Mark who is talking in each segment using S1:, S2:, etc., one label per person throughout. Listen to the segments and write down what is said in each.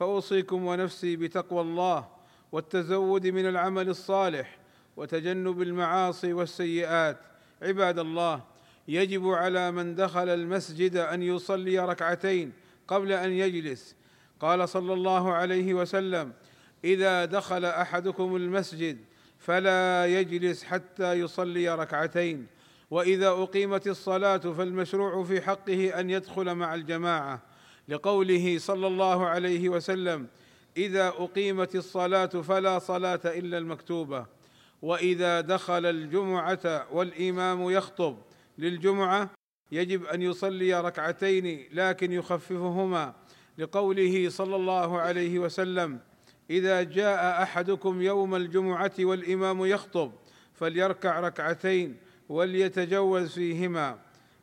S1: فأوصيكم ونفسي بتقوى الله والتزود من العمل الصالح وتجنب المعاصي والسيئات. عباد الله يجب على من دخل المسجد أن يصلي ركعتين قبل أن يجلس. قال صلى الله عليه وسلم إذا دخل أحدكم المسجد فلا يجلس حتى يصلي ركعتين وإذا أقيمت الصلاة فالمشروع في حقه أن يدخل مع الجماعة. لقوله صلى الله عليه وسلم إذا أقيمت الصلاة فلا صلاة إلا المكتوبة وإذا دخل الجمعة والإمام يخطب للجمعة يجب أن يصلي ركعتين لكن يخففهما. لقوله صلى الله عليه وسلم إذا جاء أحدكم يوم الجمعة والإمام يخطب فليركع ركعتين وليتجوز فيهما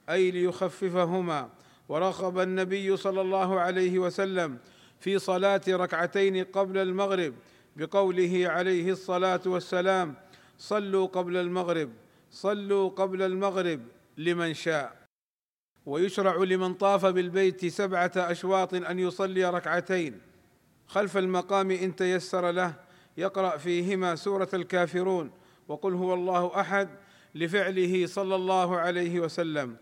S1: أي ليخففهما. ورغب النبي صلى الله عليه وسلم في صلاة ركعتين قبل المغرب بقوله عليه الصلاة والسلام صلوا قبل المغرب صلوا قبل المغرب لمن شاء. ويشرع لمن طاف بالبيت سبعة أشواط أن يصلي ركعتين. خلف المقام إن تيسر له يقرأ فيهما سورة الكافرون وقل هو الله أحد لفعله صلى الله عليه وسلم.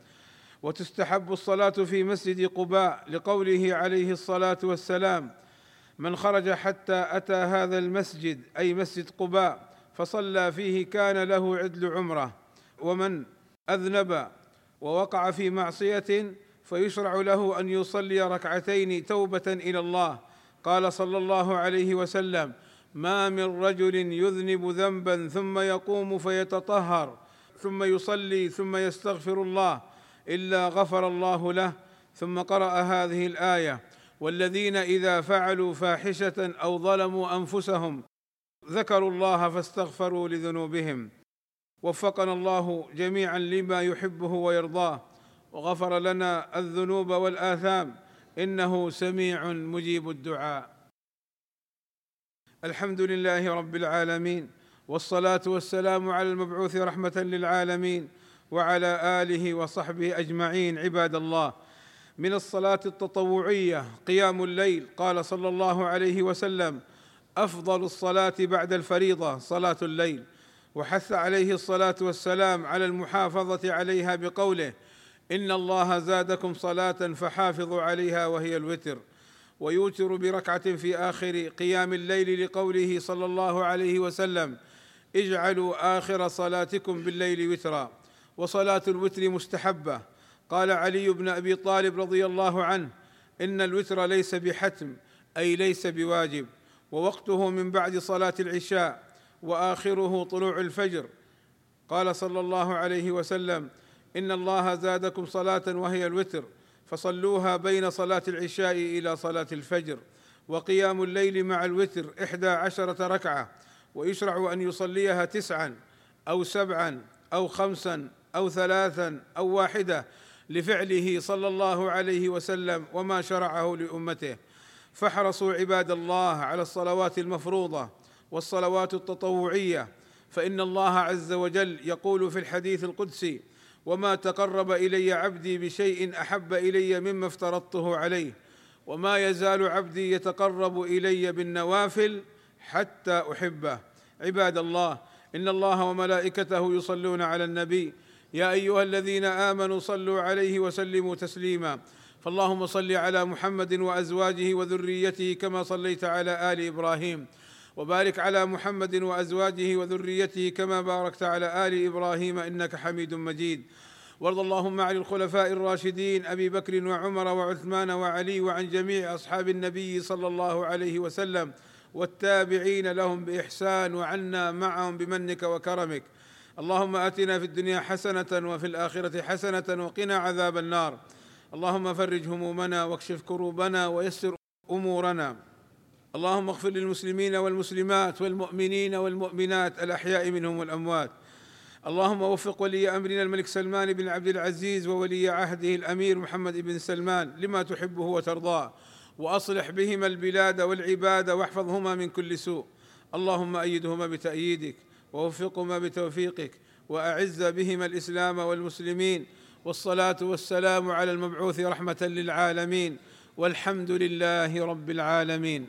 S1: وتستحب الصلاة في مسجد قباء لقوله عليه الصلاة والسلام من خرج حتى أتى هذا المسجد أي مسجد قباء فصلى فيه كان له عدل عمرة ومن أذنب ووقع في معصية فيشرع له أن يصلي ركعتين توبة إلى الله. قال صلى الله عليه وسلم ما من رجل يذنب ذنبا ثم يقوم فيتطهر ثم يصلي ثم يستغفر الله إلا غفر الله له ثم قرأ هذه الآية والذين إذا فعلوا فاحشة أو ظلموا أنفسهم ذكروا الله فاستغفروا لذنوبهم. وفقنا الله جميعا لما يحبه ويرضاه. وغفر لنا الذنوب والآثام إنه سميع مجيب الدعاء. الحمد لله رب العالمين والصلاة والسلام على المبعوث رحمة للعالمين وعلى آله وصحبه أجمعين عباد الله. من الصلاة التطوعية قيام الليل قال صلى الله عليه وسلم أفضل الصلاة بعد الفريضة صلاة الليل. وحث عليه الصلاة والسلام على المحافظة عليها بقوله إن الله زادكم صلاة فحافظوا عليها وهي الوتر. ويوتر بركعة في آخر قيام الليل لقوله صلى الله عليه وسلم اجعلوا آخر صلاتكم بالليل وترا. وصلاة الوتر مستحبة. قال علي بن أبي طالب رضي الله عنه إن الوتر ليس بحتم أي ليس بواجب ووقته من بعد صلاة العشاء وآخره طلوع الفجر. قال صلى الله عليه وسلم إن الله زادكم صلاة وهي الوتر فصلوها بين صلاة العشاء إلى صلاة الفجر وقيام الليل مع الوتر إحدى عشرة ركعة ويشرع أن يصليها تسعا أو سبعا أو خمسا أو ثلاثا أو واحدة لفعله صلى الله عليه وسلم وما شرعه لأمته. فاحرصوا عباد الله على الصلوات المفروضة والصلوات التطوعية فإن الله عز وجل يقول في الحديث القدسي وما تقرب إلي عبدي بشيء أحب إلي مما افترضته عليه وما يزال عبدي يتقرب إلي بالنوافل حتى أحبه عباد الله إن الله وملائكته يصلون على النبي يا أيها الذين آمنوا صلوا عليه وسلموا تسليما. فاللهم صل على محمد وأزواجه وذريته كما صليت على آل إبراهيم. وبارك على محمد وأزواجه وذريته كما باركت على آل إبراهيم إنك حميد مجيد. وارض اللهم عن الخلفاء الراشدين أبي بكر وعمر وعثمان وعلي وعن جميع أصحاب النبي صلى الله عليه وسلم. والتابعين لهم بإحسان وعنا معهم بمنك وكرمك. اللهم آتنا في الدنيا حسنة وفي الآخرة حسنة وقنا عذاب النار. اللهم فرج همومنا واكشف كروبنا ويسر أمورنا. اللهم اغفر للمسلمين والمسلمات والمؤمنين والمؤمنات الأحياء منهم والأموات. اللهم وفق ولي أمرنا الملك سلمان بن عبد العزيز وولي عهده الأمير محمد بن سلمان لما تحبه وترضاه. وأصلح بهما البلاد والعباد واحفظهما من كل سوء. اللهم أيدهما بتأييدك. ووفقهما بتوفيقك وأعز بهما الإسلام والمسلمين والصلاة والسلام على المبعوث رحمة للعالمين والحمد لله رب العالمين